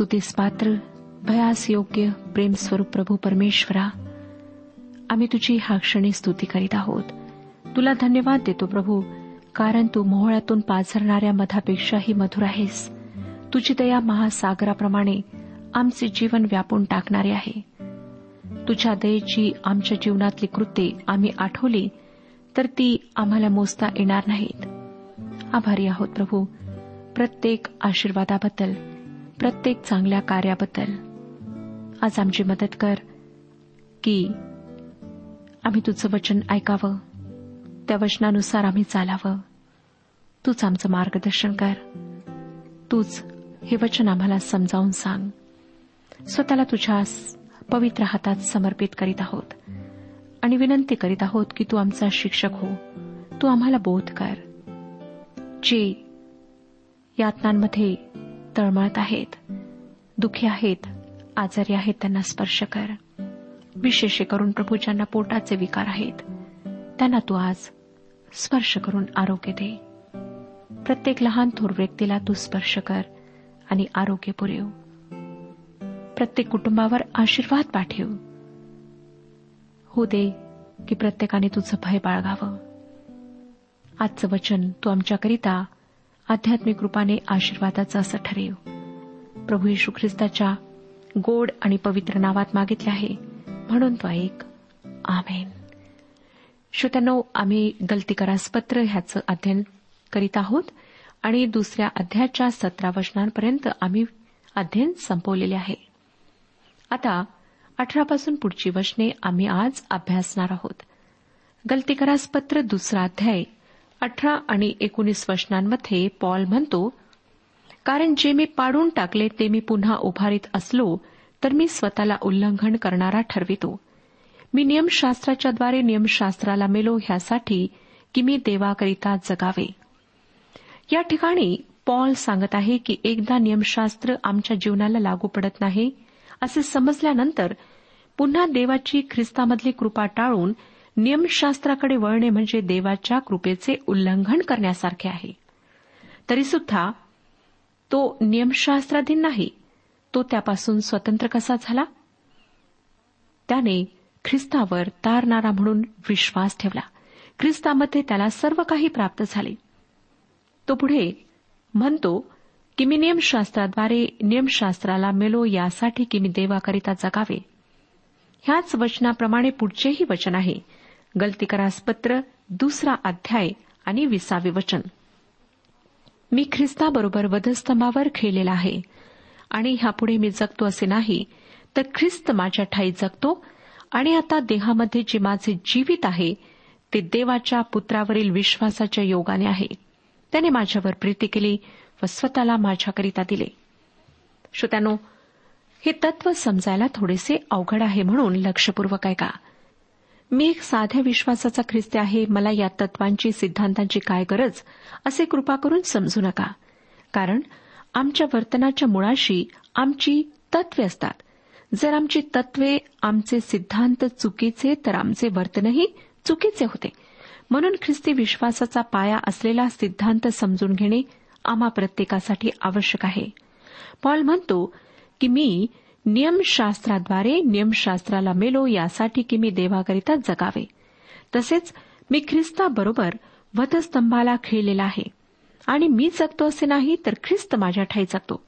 स्तुतीस पात्र भयास योग्य प्रेमस्वरूप प्रभू परमेश्वरा. आम्ही तुझी हा क्षणी स्तुती करीत आहोत. तुला धन्यवाद देतो प्रभू कारण तू मोहळ्यातून पाझरणाऱ्या मधापेक्षाही मधुर आहेस. तुझी दया महासागराप्रमाणे आमचे जीवन व्यापून टाकणारे आहे. तुझ्या दयेची आमच्या जीवनातली कृत्ये आम्ही आठवली तर ती आम्हाला मोजता येणार नाहीत. आभारी आहोत प्रभू प्रत्येक आशीर्वादाबद्दल. प्रत्येक चांगल्या कार्याबद्दल. आज आमची मदत कर की आम्ही तुझं वचन ऐकावं. त्या वचनानुसार आम्ही चालावं. तूच आमचं मार्गदर्शन कर. तूच हे वचन आम्हाला समजावून सांग. स्वतःला तुझ्या पवित्र हातात समर्पित करीत आहोत. आणि विनंती करीत आहोत की तू आमचा शिक्षक हो. तू आम्हाला बोध कर. जे यातनांमध्ये तळमळत आहेत. दुखी आहेत. आजारी आहेत त्यांना स्पर्श कर. विशेष करून प्रभू ज्यांना पोटाचे विकार आहेत. त्यांना तू आज स्पर्श करून आरोग्य दे. प्रत्येक लहान थोर व्यक्तीला तू स्पर्श कर आणि आरोग्य पुरेव. प्रत्येक कुटुंबावर आशीर्वाद पाठव. हो दे की प्रत्येकाने तुझं भय बाळगावं. आजचं वचन तू आमच्याकरिता आध्यात्मिक रूपाने आशीर्वादाचं असं ठरेव. प्रभू येशू ख्रिस्ताच्या गोड आणि पवित्र नावात मागितले आहे. म्हणून तो ऐक आमेन. श्रोत्यानो आम्ही गलती पत्र ह्याचं अध्ययन करीत आहोत आणि दुसऱ्या अध्यायाच्या सतरा वचनांपर्यंत आम्ही अध्ययन संपवलेले आहे. आता अठरापासून पुढची वचने आम्ही आज अभ्यासणार आहोत. गलतीकरासपत्र दुसरा अध्याय अठरा आणि एकोणीस वचनांमध्ये पॉल म्हणतो कारण जे मी पाडून टाकले ते मी पुन्हा उभारीत असलो तर मी स्वतःला उल्लंघन करणारा ठरवितो. मी नियमशास्त्राच्याद्वारे नियमशास्त्राला मेलो ह्यासाठी की मी देवाकरिता जगावे. या ठिकाणी पॉल सांगत आहे की एकदा नियमशास्त्र आमच्या जीवनाला लागू पडत नाही असे समजल्यानंतर पुन्हा देवाची ख्रिस्तामधली कृपा टाळून नियमशास्त्राकडे वळणे म्हणजे देवाच्या कृपेचे उल्लंघन करण्यासारखे आहे. तरीसुद्धा तो नियमशास्त्राधीन नाही तो त्यापासून स्वतंत्र कसा झाला? त्याने ख्रिस्तावर तारणारा म्हणून विश्वास ठेवला. ख्रिस्तामध्ये त्याला सर्व काही प्राप्त झाले. तो पुढे म्हणतो की मी नियमशास्त्राद्वारे नियमशास्त्राला मेलो यासाठी की मी देवाकरिता जगावे. ह्याच वचनाप्रमाणे पुढचेही वचन आहे. गलतीकरासपत्र दुसरा अध्याय आणि विसावे वचन. मी ख्रिस्ताबरोबर वधस्तंभावर खेळलेला आहे. आणि ह्यापुढे मी जगतो असे नाही तर ख्रिस्त माझ्या ठाई जगतो आणि आता देहामध्ये जे माझे जीवित आहे ते देवाच्या पुत्रावरील विश्वासाच्या योगाने आहे. त्याने माझ्यावर प्रीती केली व स्वतःला माझ्याकरिता दिले. श्रोत्यानो हे तत्व समजायला थोडेसे अवघड आहे म्हणून लक्षपूर्वक ऐका. मी एक साध्या विश्वासाचा ख्रिस्ती आहे मला या तत्वांची सिद्धांतांची काय गरज? असे कृपा करून समजू नका. कारण आमच्या वर्तनाच्या मुळाशी आमची तत्वे असतात. जर आमची तत्वे आमचे सिद्धांत चुकीचे तर आमचे वर्तनही चुकीचे होते. म्हणून ख्रिस्ती विश्वासाचा पाया असलेला सिद्धांत समजून घेणे आम्हा प्रत्येकासाठी आवश्यक आहे. पॉल म्हणतो की मी नियमशास्त्राद्वारे नियमशास्त्राला मेलो यासाठी की मी देवाकरिता जगावे. तसेच मी ख्रिस्ताबरोबर वधस्तंभाला खेळलेला आहे. आणि मी जगतो असे नाही तर ख्रिस्त माझ्या ठाई जगतो.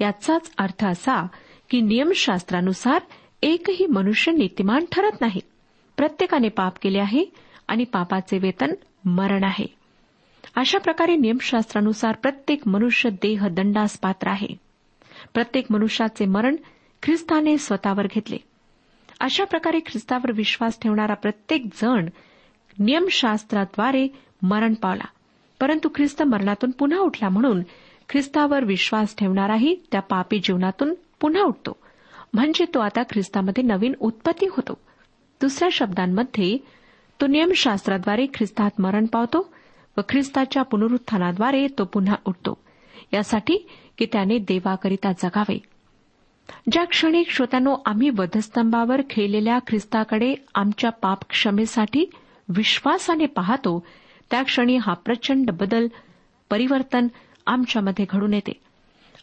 याचाच अर्थ असा की नियमशास्त्रानुसार एकही मनुष्य नीतिमान ठरत नाही. प्रत्येकाने पाप केले आहे आणि पापाचे वेतन मरण आहे. अशा प्रकारे नियमशास्त्रानुसार प्रत्येक मनुष्य देहदंडास पात्र आहे. प्रत्येक मनुष्याचे मरण ख्रिस्ताने स्वतःवर घेतले. अशा प्रकारे ख्रिस्तावर विश्वास ठेवणारा प्रत्येक जण नियमशास्त्राद्वारे मरण पावला. परंतु ख्रिस्त मरणातून पुन्हा उठला म्हणून ख्रिस्तावर विश्वास ठेवणाराही त्या पापी जीवनातून पुन्हा उठतो. म्हणजे तो आता ख्रिस्तामध्ये नवीन उत्पत्ती होतो. दुसऱ्या शब्दांमध्ये तो नियमशास्त्राद्वारे ख्रिस्तात मरण पावतो व ख्रिस्ताच्या पुनरुत्थानाद्वारे तो पुन्हा उठतो. यासाठी की त्याने देवाकरिता जगावे. ज्या क्षणी श्रोत्यानो आम्ही वधस्तंभावर खेळलेल्या ख्रिस्ताकडे आमच्या पाप क्षमेसाठी विश्वासाने पाहतो त्या क्षणी हा प्रचंड बदल परिवर्तन आमच्यामध्ये घडून येते.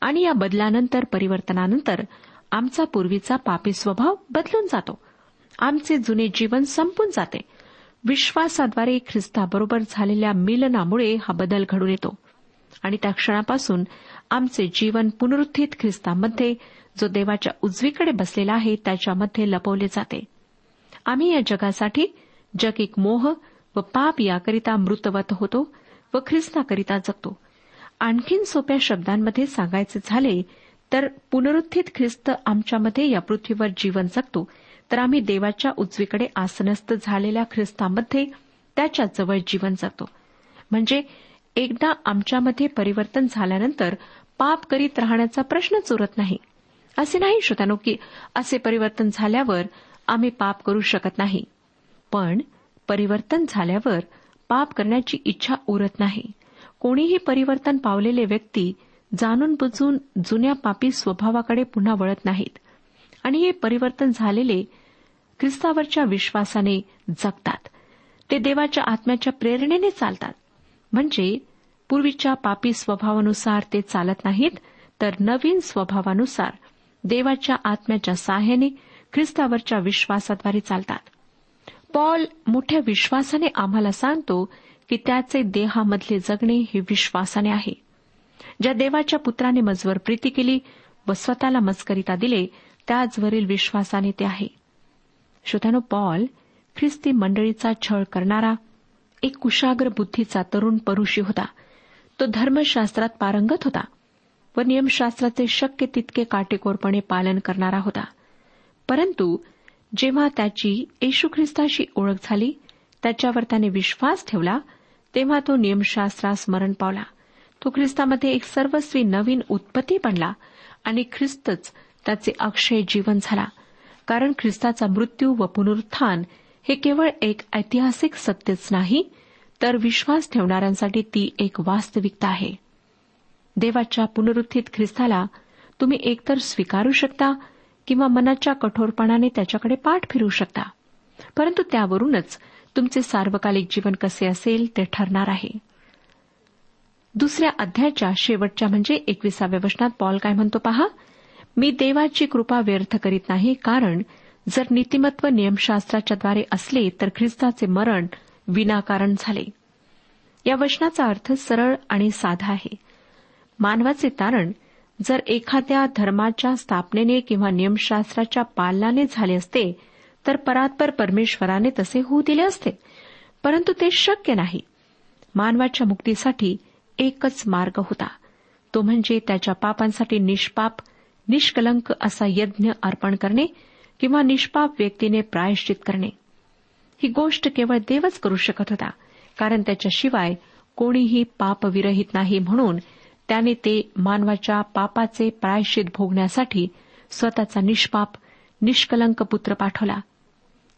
आणि या बदलानंतर परिवर्तनानंतर आमचा पूर्वीचा पापी स्वभाव बदलून जातो. आमचे जुने जीवन संपून जाते. विश्वासाद्वारे ख्रिस्ताबरोबर झालेल्या मिलनामुळे हा बदल घडून येतो. आणि त्या क्षणापासून आमचे जीवन पुनरुत्थित ख्रिस्तामध्ये जो देवाच्या उजवीकडे बसलेला आहे त्याच्यामध्ये लपवले जाते. आम्ही या जगासाठी जग एक मोह व पाप याकरिता मृतवत होतो व ख्रिस्ताकरिता जगतो. आणखीन सोप्या शब्दांमध्ये सांगायचे झाले तर पुनरुत्थित ख्रिस्त आमच्यामध्ये या पृथ्वीवर जीवन जगतो. तर आम्ही देवाच्या उजवीकडे आसनस्थ झालेल्या ख्रिस्तामध्ये त्याच्याजवळ जीवन जगतो. म्हणजे एकदा आमच्यामध्ये परिवर्तन झाल्यानंतर पाप करीत राहण्याचा प्रश्नच उरत नाही. असे नाही श्रोतानो की असे परिवर्तन झाल्यावर आम्ही पाप करू शकत नाही. पण परिवर्तन झाल्यावर पाप करण्याची इच्छा उरत नाही. कोणीही परिवर्तन पावलेले व्यक्ती जाणून बुजून जुन्या पापी स्वभावाकडे पुन्हा वळत नाहीत. आणि हे परिवर्तन झालेले ख्रिस्तावरच्या विश्वासाने जगतात. ते देवाच्या आत्म्याच्या प्रेरणेने चालतात. म्हणजे पूर्वीच्या पापी स्वभावानुसार ते चालत नाहीत तर नवीन स्वभावानुसार देवाच्या आत्म्याच्या साह्याने ख्रिस्तावरच्या विश्वासाद्वारे चालतात. पॉल मोठ्या विश्वासाने आम्हाला सांगतो की त्याचे देहामधले जगणे हे विश्वासाने आहे. ज्या देवाच्या पुत्राने मजवर प्रीती केली व स्वतःला मजकरिता दिले त्याचवरील विश्वासाने ते आहे. श्रोत्यानो पॉल ख्रिस्ती मंडळीचा छळ करणारा एक कुशाग्र बुद्धीचा तरुण परुषी होता. तो धर्मशास्त्रात पारंगत होता. व नियमशास्त्राचे शक्य तितके काटेकोरपणे पालन करणारा होता परंतु जेव्हा त्याची येशू ख्रिस्ताशी ओळख झाली त्याच्यावर त्याने विश्वास ठेवला तेव्हा तो नियमशास्त्रास स्मरण पावला. तो ख्रिस्तामध्ये एक सर्वस्वी नवीन उत्पत्ती बनला आणि ख्रिस्तच त्याचे अक्षय जीवन झाला. कारण ख्रिस्ताचा मृत्यू व पुनरुत्थान हे केवळ एक ऐतिहासिक सत्यच नाही तर विश्वास ठेवणाऱ्यांसाठी ती एक वास्तविकता आहे. देवाच्या पुनरुत्थित ख्रिस्ताला तुम्ही एकतर स्वीकारू शकता किंवा मनाच्या कठोरपणाने त्याच्याकडे पाठ फिरू शकता. परंतु त्यावरूनच तुमचे सार्वकालिक जीवन कसे असेल ते ठरणार आहे. दुसऱ्या अध्यायाच्या शेवटच्या म्हणजे एकविसाव्या वचनात पॉल काय म्हणतो पहा? मी देवाची कृपा व्यर्थ करीत नाही कारण जर नीतिमत्व नियमशास्त्राच्याद्वारे असले तर ख्रिस्ताचे मरण विनाकारण झाले. या वचनाचा अर्थ सरळ आणि साधा आहे. मानवाचे तारण जर एखाद्या धर्माच्या स्थापनेने किंवा नियमशास्त्राच्या पालनाने झाले असते तर परात्पर परमेश्वराने तसे होऊ दिले असते. परंतु ते शक्य नाही. मानवाच्या मुक्तीसाठी एकच मार्ग होता. तो म्हणजे त्याच्या पापांसाठी निष्पाप निष्कलंक असा यज्ञ अर्पण करणे किंवा निष्पाप व्यक्तीने प्रायश्चित करणे. ही गोष्ट केवळ देवच करू शकत होता कारण त्याच्याशिवाय कोणीही पापविरहित नाही म्हणून त्याने ते मानवाच्या पापाचे प्रायश्चित भोगण्यासाठी स्वतःचा निष्पाप निष्कलंक पुत्र पाठवला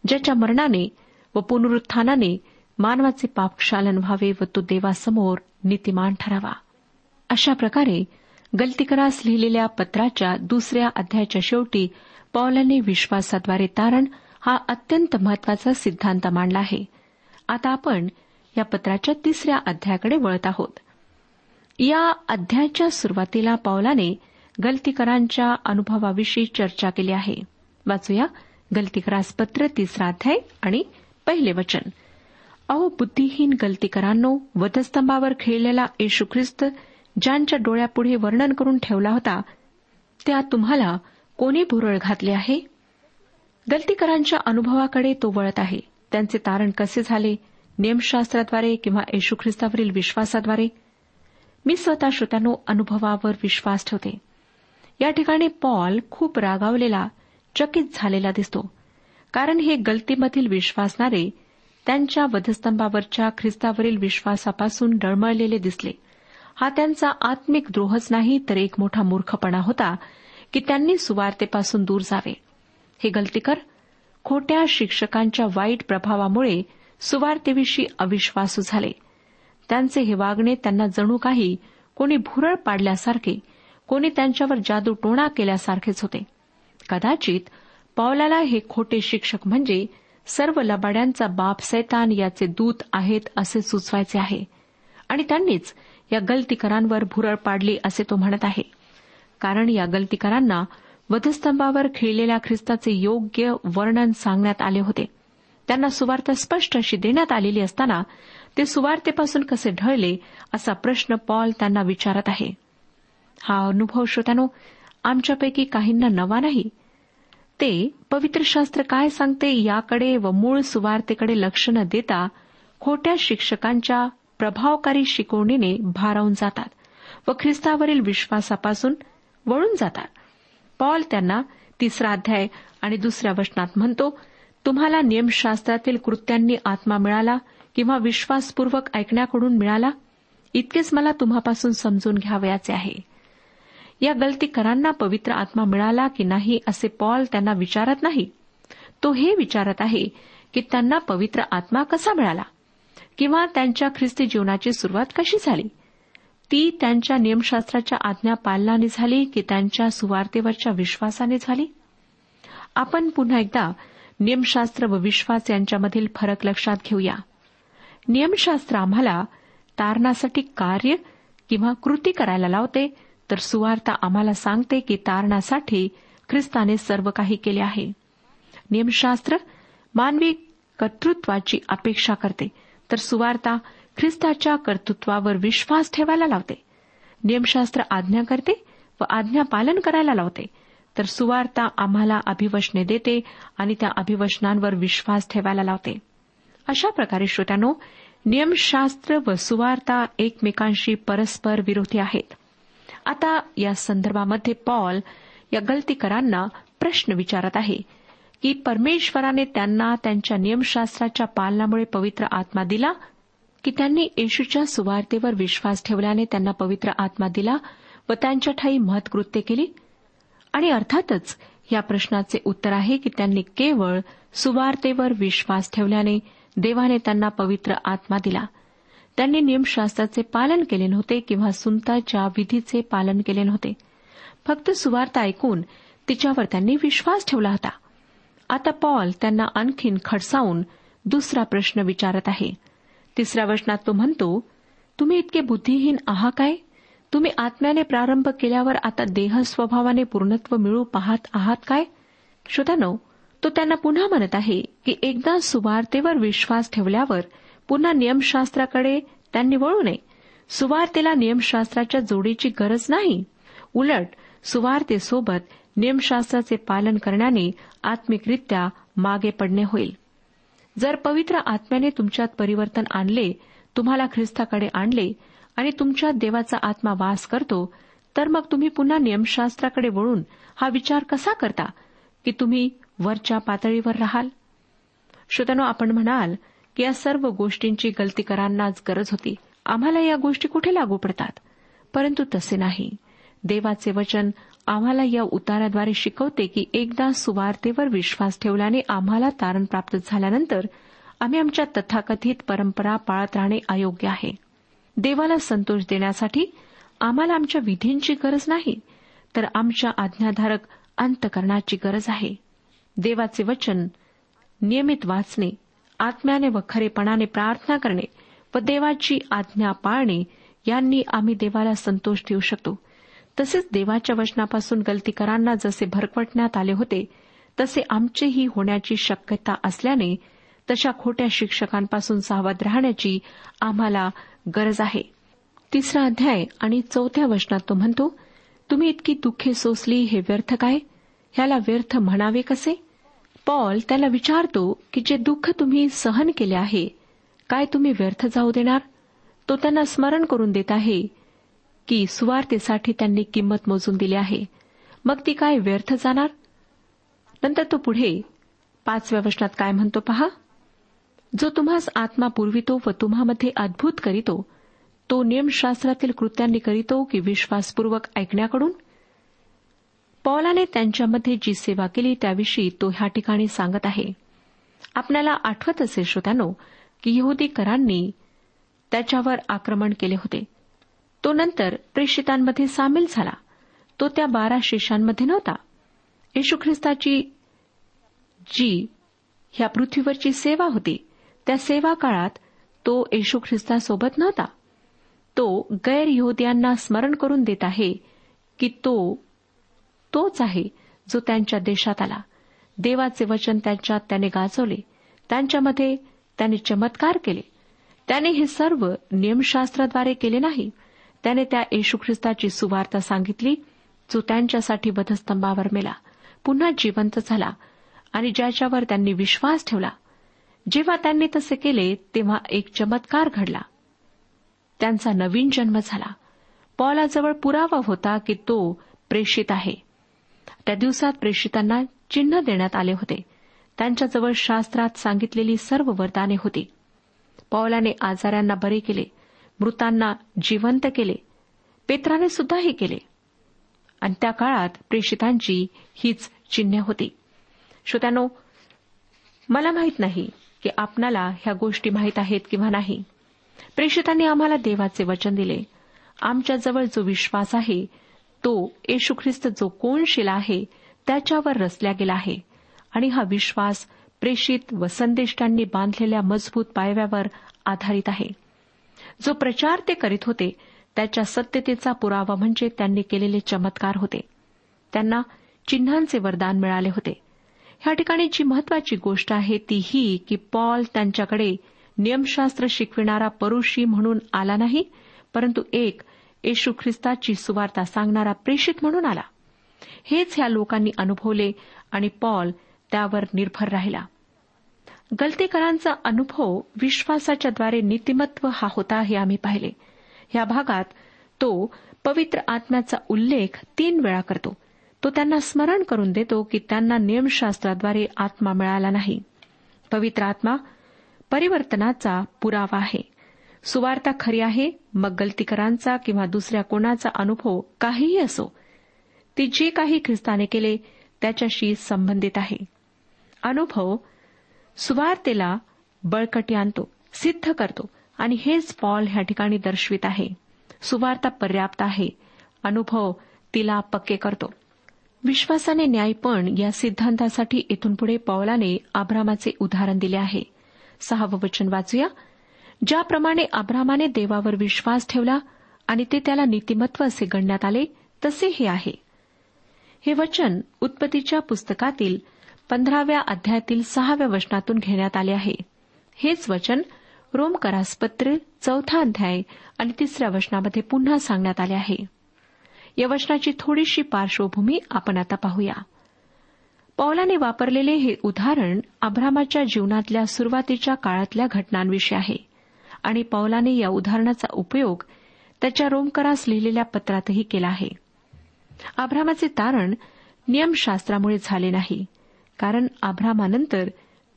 ज्याच्या मरणाने व पुनरुत्थानाने मानवाचे पापक्षालन व्हावे व तो देवासमोर नीतिमान ठरावा. अशा प्रकारे गलतीकरास लिहिलेल्या पत्राच्या दुसऱ्या अध्यायाच्या शेवटी पौलाने विश्वासाद्वारे तारण हा अत्यंत महत्त्वाचा सिद्धांत मांडला आहे. आता आपण या पत्राच्या तिसऱ्या अध्यायाकडे वळत आहोत. या अध्यायाच्या सुरुवातीला पावलाने गलतीकरांच्या अनुभवाविषयी चर्चा केली आहे. वाचूया गलतीकरास पत्र तिसरा अध्याय आणि पहिले वचन. अहो बुद्धिहीन गलतीकरांनो वधस्तंभावर खेळलेला येशू ख्रिस्त ज्यांच्या डोळ्यापुढे वर्णन करून ठेवला होता त्या तुम्हाला कोणी भुरळ घातले आहे? गलतीकरांच्या अनुभवाकडे तो वळत आहे. त्यांचे तारण कसे झाले? नियमशास्त्राद्वारे किंवा येशू ख्रिस्तावरील विश्वासाद्वारे? मी स्वतः श्रोत्यानो अनुभवावर विश्वास ठेवते. या ठिकाणी पॉल खूप रागावलेला चकित झालेला दिसतो. कारण हे गलतीमधील विश्वासणारे त्यांच्या वधस्तंभावरच्या ख्रिस्तावरील विश्वासापासून डळमळलेले दिसले. हा त्यांचा आत्मिक द्रोहच नाही तर एक मोठा मूर्खपणा होता की त्यांनी सुवार्तेपासून दूर जावे. हे गलतीकर खोट्या शिक्षकांच्या वाईट प्रभावामुळे सुवार्तेविषयी अविश्वासू झाले. त्यांचे हे वागणे त्यांना जणू काही कोणी भुरळ पाडल्यासारखे कोणी त्यांच्यावर जादू टोणा केल्यासारखेच होते. कदाचित पावलाला हे खोटे शिक्षक म्हणजे सर्व लबाड्यांचा बाप सैतान याचे दूत आहेत असे सुचवायचे आहे. आणि त्यांनीच या गलतीकरांवर भुरळ पाडली असे तो म्हणत आहे. कारण या गलतीकरांना वधस्तंभावर खेळलेल्या ख्रिस्ताचे योग्य वर्णन सांगण्यात आले होते. त्यांना सुवार्थ स्पष्ट अशी देण्यात आलेली असताना ते सुवार्तेपासून कसे ढळले असा प्रश्न पॉल त्यांना विचारत आहे. हा अनुभव श्रोत्यानो आमच्यापैकी काहींना नवा नाही. ते पवित्र शास्त्र काय सांगते याकडे व मूळ सुवार्तेकडे लक्ष न देता खोट्या शिक्षकांच्या प्रभावकारी शिकवणीने भारावून जातात व ख्रिस्तावरील विश्वासापासून वळून जातात. पॉल त्यांना तिसरा अध्याय आणि दुसऱ्या वचनात म्हणतो तुम्हाला नियमशास्त्रातील कृत्यांनी आत्मा मिळाला किंवा विश्वासपूर्वक ऐकण्याकडून मिळाला इतकेच मला तुम्हापासून समजून घ्यावयाचे आहे. या गलतीकरांना पवित्र आत्मा मिळाला की नाही असे पॉल त्यांना विचारत नाही. तो हे विचारत आहे की त्यांना पवित्र आत्मा कसा मिळाला? किंवा त्यांच्या ख्रिस्ती जीवनाची सुरुवात कशी झाली? ती त्यांच्या नियमशास्त्राच्या आज्ञा पालनाने झाली की त्यांच्या सुवार्तेवरच्या विश्वासाने झाली? आपण पुन्हा एकदा नियमशास्त्र व विश्वास यांच्यामधील फरक लक्षात घेऊया. नियमशास्त्र आम्हाला तारणासाठी कार्य किंवा कृती करायला लावते तर सुवार्ता आम्हाला सांगते की तारणासाठी ख्रिस्ताने सर्व काही केले आहे. नियमशास्त्र मानवी कर्तृत्वाची अपेक्षा करते तर सुवार्ता ख्रिस्ताच्या कर्तृत्वावर विश्वास ठेवायला लावते. नियमशास्त्र आज्ञा करते व आज्ञा पालन करायला लावते तर सुवार्ता आम्हाला अभिवचने देते आणि त्या अभिवचनांवर विश्वास ठेवायला लावते. अशा प्रकारे श्रोत्यानो नियमशास्त्र व सुवार्ता एकमेकांशी परस्पर विरोधी आहेत. आता या संदर्भामध्ये पॉल या गलतीकरांना प्रश्न विचारत आहे की परमेश्वराने त्यांना त्यांच्या नियमशास्त्राच्या पालनामुळे पवित्र आत्मा दिला की त्यांनी येशूच्या सुवार्तेवर विश्वास ठेवल्याने त्यांना पवित्र आत्मा दिला व त्यांच्या ठाई महत्कृत्य केली? आणि अर्थातच या प्रश्नाचे उत्तर आहे की त्यांनी केवळ सुवार्तेवर विश्वास ठेवल्याने देवाने त्यांना पवित्र आत्मा दिला. त्यांनी नियमशास्त्राचे पालन केले नव्हते किंवा सुंताच्या विधीचे पालन केले नव्हते. फक्त सुवार्ता ऐकून तिच्यावर त्यांनी विश्वास ठेवला होता. आता पॉल त्यांना आणखीन खडसावून दुसरा प्रश्न विचारत आहे. तिसऱ्या वचनात तो म्हणतो तुम्ही इतके बुद्धिहीन आहात काय? तुम्ही आत्म्याने प्रारंभ केल्यावर आता देह स्वभावाने पूर्णत्व मिळू पाहत आहात काय? श्रोतानो तो त्यांना पुन्हा म्हणत आहे की एकदा सुवार्तेवर विश्वास ठेवल्यावर पुन्हा नियमशास्त्राकडे त्यांनी वळू नये. सुवार्तेला नियमशास्त्राच्या जोडीची गरज नाही. उलट सुवार्तेसोबत नियमशास्त्राचे पालन करण्याने आत्मिकरित्या मागे पडणे होईल. जर पवित्र आत्म्याने तुमच्यात परिवर्तन आणले तुम्हाला ख्रिस्ताकडे आणले आणि तुमच्यात देवाचा आत्मा वास करतो तर मग तुम्ही पुन्हा नियमशास्त्राकडे वळून हा विचार कसा करता? की तुम्ही वरच्या पातळीवर राहाल? श्रोत्यानो आपण म्हणाल की या सर्व गोष्टींची गलतीकरांनाच गरज होती. आम्हाला या गोष्टी कुठे लागू पडतात? परंतु तसे नाही. देवाचे वचन आम्हाला या उताराद्वारे शिकवते की एकदा सुवार्तेवर विश्वास ठेवल्याने आम्हाला तारण प्राप्त झाल्यानंतर आम्ही आमच्या तथाकथित परंपरा पाळत राहणे अयोग्य आहे. देवाला संतोष देण्यासाठी आम्हाला आमच्या विधींची गरज नाही तर आमच्या आज्ञाधारक अंतकरणाची गरज आहे. देवाचे वचन नियमित वाचणे आत्म्याने व खरेपणाने प्रार्थना करणे व देवाची आज्ञा पाळणे यांनी आम्ही देवाला संतोष देऊ शकतो. तसेच देवाच्या वचनापासून गलतीकरांना जसे भरकटण्यात आले होते तसे आमचेही होण्याची शक्यता असल्याने तशा खोट्या शिक्षकांपासून सावध राहण्याची आम्हाला गरज आहे. तिसरा अध्याय आणि चौथ्या वचनात तो म्हणतो तुम्ही इतकी दुःखे सोसली हे व्यर्थ काय? ह्याला व्यर्थ म्हणावे कसे? पॉल त्याला विचारतो की जे दुःख तुम्ही सहन केले आहे काय तुम्ही व्यर्थ जाऊ देणार? तो त्यांना स्मरण करून देत आहे की सुवार्तेसाठी त्यांनी किंमत मोजून दिली आहे. मग ती काय व्यर्थ जाणार? नंतर तो पुढे पाचव्या वचनात काय म्हणतो पहा? जो तुम्हास आत्मा पुरवितो व तुम्हामध्ये अद्भुत करीतो तो नियमशास्त्रातील कृत्यांनी करीतो की विश्वासपूर्वक ऐकण्याकडून? पौलाने त्यांच्यामध्ये जी सेवा केली त्याविषयी तो ह्या ठिकाणी सांगत आहे. आपल्याला आठवत असेल श्रोत्यानो की यहुदीकरांनी त्याच्यावर आक्रमण केले होते. तो नंतर प्रेषितांमध्ये सामील झाला. तो त्या बारा शिष्यांमध्ये नव्हता. येशू ख्रिस्ताची जी ह्या पृथ्वीवरची सेवा होती त्या सेवा काळात तो येशू ख्रिस्तासोबत नव्हता. तो गैर यहुदियांना स्मरण करून देत आहे की तो तोच आहे जो त्यांच्या देशात आला. देवाचे वचन त्यांच्यात त्याने गाजवले. त्यांच्यामध्ये त्याने चमत्कार केले. त्याने हे सर्व नियमशास्त्राद्वारे केले नाही. त्याने त्या येशू ख्रिस्ताची सुवार्ता सांगितली जो त्यांच्यासाठी वधस्तंभावर मेला. पुन्हा जिवंत झाला आणि ज्याच्यावर त्यांनी विश्वास ठेवला. जेव्हा त्यांनी तसे केले तेव्हा एक चमत्कार घडला. त्यांचा नवीन जन्म झाला. पॉलाजवळ पुरावा होता की तो प्रेषित आहे. त्या दिवसात प्रेषितांना चिन्ह देण्यात आले होते. त्यांच्याजवळ शास्त्रात सांगितलेली सर्व वरदाने होती. पौलाने आजारांना बरे केले. मृतांना जिवंत केले. पेत्राने सुद्धाही केले. आणि त्या काळात प्रेषितांची हीच चिन्ह होती. श्रोत्यानो मला माहीत नाही की आपणाला ह्या गोष्टी माहीत आहेत किंवा नाही. प्रेषितांनी आम्हाला देवाचे वचन दिले. आमच्याजवळ जो विश्वास आहे तो येशू ख्रिस्त जो कोण शिला आहे त्याच्यावर रचल्या गेला आहे. आणि हा विश्वास प्रेषित व संदेष्टांनी बांधलेल्या मजबूत पायव्यावर आधारित आहे. जो प्रचार ते करीत होते त्याच्या सत्यतेचा पुरावा म्हणजे त्यांनी केलेले चमत्कार होते. त्यांना चिन्हांचे वरदान मिळाले होते. ह्या ठिकाणी जी महत्वाची गोष्ट आहे ती ही की पॉल त्यांच्याकडे नियमशास्त्र शिकविणारा परुषी म्हणून आला नाही परंतु एक येशू ख्रिस्ताची सुवार्ता सांगणारा प्रेषित म्हणून आला. हेच ह्या लोकांनी अनुभवले आणि पॉल त्यावर निर्भर राहिला. गलतीकरांचा अनुभव विश्वासाच्याद्वारे नीतिमत्व हा होता हे आम्ही पाहिले. या भागात तो पवित्र आत्म्याचा उल्लेख तीन वेळा करतो. तो त्यांना स्मरण करून देतो की त्यांना नियमशास्त्राद्वारे आत्मा मिळाला नाही. पवित्र आत्मा परिवर्तनाचा पुरावा आहे. सुवार्ता खरी आहे मग गलतीकरांचा किंवा दुसऱ्या कोणाचा अनुभव काहीही असो ती जे काही ख्रिस्ताने केले त्याच्याशी संबंधित आहे. अनुभव सुवार्तेला बळकटी आणतो सिद्ध करतो आणि हेच पॉल ह्या ठिकाणी दर्शवित आहे. सुवार्ता पर्याप्त आहे. अनुभव तिला पक्के करतो. विश्वासाने न्यायपण या सिद्धांतासाठी इथून पुढे पौलाने आभ्रामाचे उदाहरण दिले आहे. सहावं वचन वाचूया. ज्याप्रमाणे अब्रामाने देवावर विश्वास ठेवला आणि ते त्याला नीतिमत्व असे गणण्यात आले तसे हे आहे. हे वचन उत्पत्तीच्या पुस्तकातील पंधराव्या अध्यायातील सहाव्या वचनातून घेण्यात आले आहे. हेच वचन रोमकरासपत्र चौथा अध्याय आणि तिसऱ्या वचनामध्ये पुन्हा सांगण्यात आले आहे. या वचनाची थोडीशी पार्श्वभूमी आपण आता पाहूया. पौलाने वापरलेले हे उदाहरण अब्रामाच्या जीवनातल्या सुरुवातीच्या काळातल्या घटनांविषयी आहे. आणि पौलाने या उदाहरणाचा उपयोग त्याच्या रोमकरास लिहिलेल्या पत्रातही केला आहे. आभ्रामाचे तारण नियमशास्त्रामुळे झाले नाही कारण आभ्रामानंतर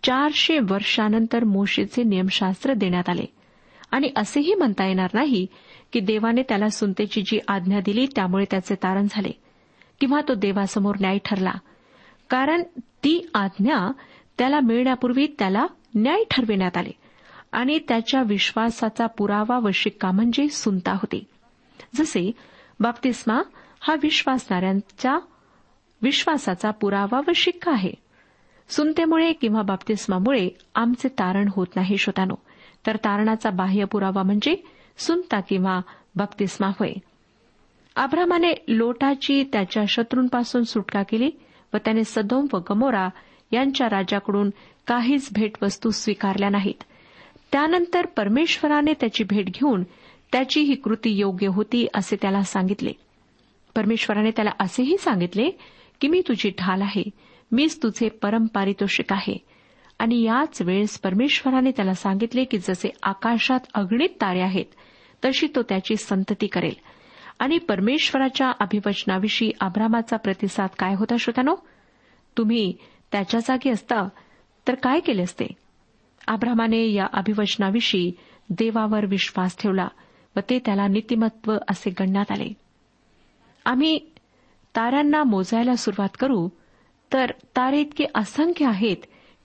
चारशे वर्षानंतर मोशेचे नियमशास्त्र देण्यात आले. आणि असेही म्हणता येणार नाही की देवाने त्याला सुनतेची जी आज्ञा दिली त्यामुळे त्याचे तारण झाले किंवा तो देवासमोर न्याय ठरला कारण ती आज्ञा त्याला मिळण्यापूर्वी त्याला न्याय ठरविण्यात आले. आणि त्याच्या विश्वासाचा पुरावा व शिक्का म्हणजे सुनता होती. जसे बाप्तिस्मा हा विश्वासणाऱ्यांच्या विश्वासाचा पुरावा व शिक्का आहे. सुनतेमुळे किंवा बाप्तिस्मामुळे आमचे तारण होत नाही श्रोतानो. तर तारणाचा बाह्य पुरावा म्हणजे सुनता किंवा बाप्तिस्मा होय. आभ्रामाने लोटाची त्याच्या शत्रूंपासून सुटका केली व त्याने सदोम व गमोरा यांच्या राजाकडून काहीच भेटवस्तू स्वीकारल्या नाहीत. त्यानंतर परमेश्वराने त्याची भेट घेऊन त्याची ही कृती योग्य होती असे त्याला सांगितले. परमेश्वराने त्याला असेही सांगितले की मी तुझी ढाल आहे मीच तुझे परमपारितोषिक आहे. आणि याच वेळेस परमेश्वराने त्याला सांगितले की जसे आकाशात अगणित तारे आहेत तशी तो त्याची संतती करेल. आणि परमेश्वराच्या अभिवचनाविषयी आभ्रामाचा प्रतिसाद काय होता श्रोतानो तुम्ही त्याच्या जागी असता तर काय केले असते? आभ्रामाने या अभिवचनाविषयी देवावर विश्वास ठेवला व ते त्याला नीतिमत्व असे गणण्यात आले. आम्ही ताऱ्यांना मोजायला सुरुवात करू तर तारे इतके असंख्य आहेत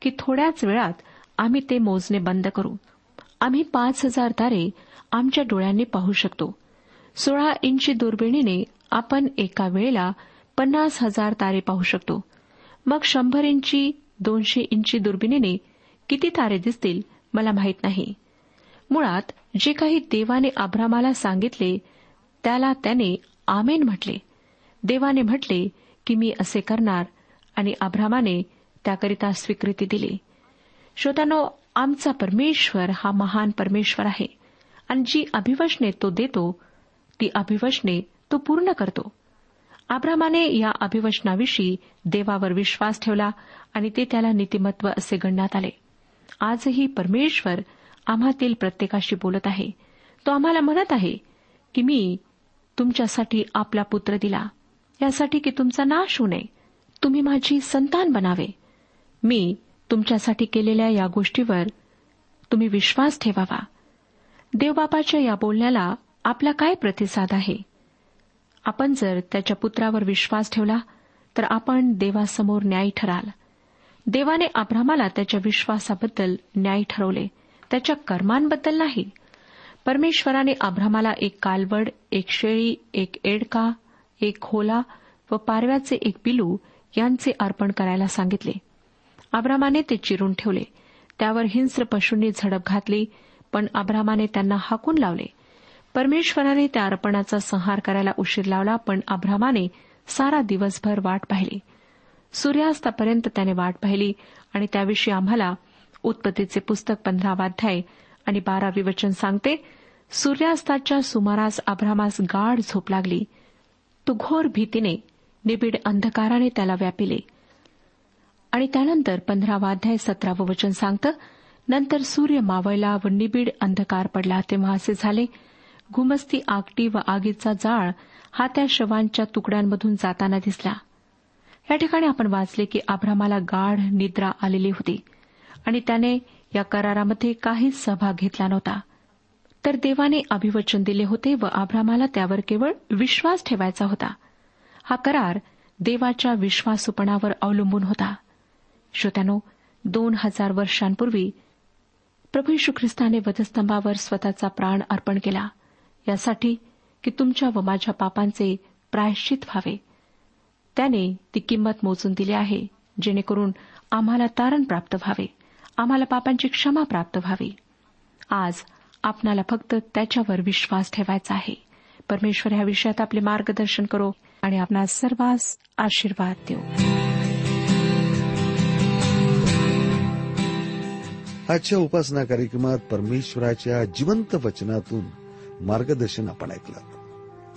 की थोड्याच वेळात आम्ही ते मोजणे बंद करू. आम्ही पाच हजार तारे आमच्या डोळ्यांनी पाहू शकतो. सोळा इंची दुर्बिणीने आपण एका वेळेला पन्नास हजार तारे पाहू शकतो. मग शंभर इंची दोनशे इंची दुर्बिणीने किती तारे दिसतील मला माहीत नाही. मुळात जे काही देवाने आभ्रामाला सांगितले त्याला त्याने आमेन म्हटले. देवाने म्हटले की मी असे करणार आणि आभ्रामाने त्याकरिता स्वीकृती दिली. श्रोतानो आमचा परमेश्वर हा महान परमेश्वर आहे आणि जी अभिवचने तो देतो ती अभिवचने तो पूर्ण करतो. आब्रामाने या अभिवचनाविषयी देवावर विश्वास ठेवला आणि ते त्याला नीतिमत्व असे गणण्यात आले. आजही परमेश्वर आम्हातील प्रत्येकाशी बोलत आहे. तो आम्हाला म्हणत आहे की मी तुमच्यासाठी आपला पुत्र दिला. यासाठी की तुमचा नाश होऊ नये. तुम्ही माझी संतान बनावे. मी तुमच्यासाठी केलेल्या या गोष्टीवर तुम्ही विश्वास ठेवावा. देवबापाच्या या बोलण्याला आपला काय प्रतिसाद आहे? आपण जर त्याच्या पुत्रावर विश्वास ठेवला तर आपण देवासमोर न्यायी ठराल. देवाने अब्रामाला त्याच्या विश्वासाबद्दल न्याय ठरवले. त्याच्या कर्मांबद्दल नाही. परमेश्वराने अब्रामाला एक कालवड एक शेळी एक एडका एक खोला व पारव्याचे एक पिलू यांचे अर्पण करायला सांगितले. अब्रामाने ते चिरून ठेवले. त्यावर हिंस्र पशूंनी झडप घातली पण अब्रामाने त्यांना हाकून लावले. परमेश्वराने त्या अर्पणाचा संहार करायला उशीर लावला पण अब्रामाने सारा दिवसभर वाट पाहिली. सूर्यास्तापर्यंत त्याने वाट पाहिली आणि त्याविषयी आम्हाला उत्पत्तीचे पुस्तक पंधरावाध्याय आणि बारावी वचन सांगते सूर्यास्ताच्या सुमारास अभ्रामास गाढ झोप लागली. तो घोर भीतीने निबिड अंधकाराने त्याला व्यापिले. आणि त्यानंतर पंधरावाध्याय सतरावं वचन सांगतं नंतर सूर्य मावळला व निबिड अंधकार पडला तेव्हा असे झाले. घुमस्ती आगटी व आगीचा जाळ हा त्या शवांच्या तुकड्यांमधून जाताना दिसला. या ठिकाणी आपण वाचले की आभ्रामाला गाढ निद्रा आलेली होती आणि त्याने या करारामध्ये काहीच सहभाग घेतला नव्हता. तर देवाने अभिवचन दिले होते व आभ्रामाला त्यावर केवळ विश्वास ठेवायचा होता. हा करार देवाच्या विश्वासूपणावर अवलंबून होता. श्रोत्यानो दोन हजार वर्षांपूर्वी प्रभू यशू ख्रिस्ताने वधस्तंभावर स्वतःचा प्राण अर्पण केला. यासाठी की तुमच्या व माझ्या पापांचे प्रायश्चित व्हावे. त्याने ती किंमत मोजून दिली आहे जेणेकरून आम्हाला तारण प्राप्त व्हावे आम्हाला पापांची क्षमा प्राप्त व्हावी. आज आपणाला फक्त त्याच्यावर विश्वास ठेवायचा आहे. परमेश्वर ह्या विषयात आपले मार्गदर्शन करो आणि आपणा सर्वांस आशीर्वाद देऊ. आजच्या उपासना कार्यक्रमात परमेश्वराच्या जिवंत वचनातून मार्गदर्शन आपण ऐकलं.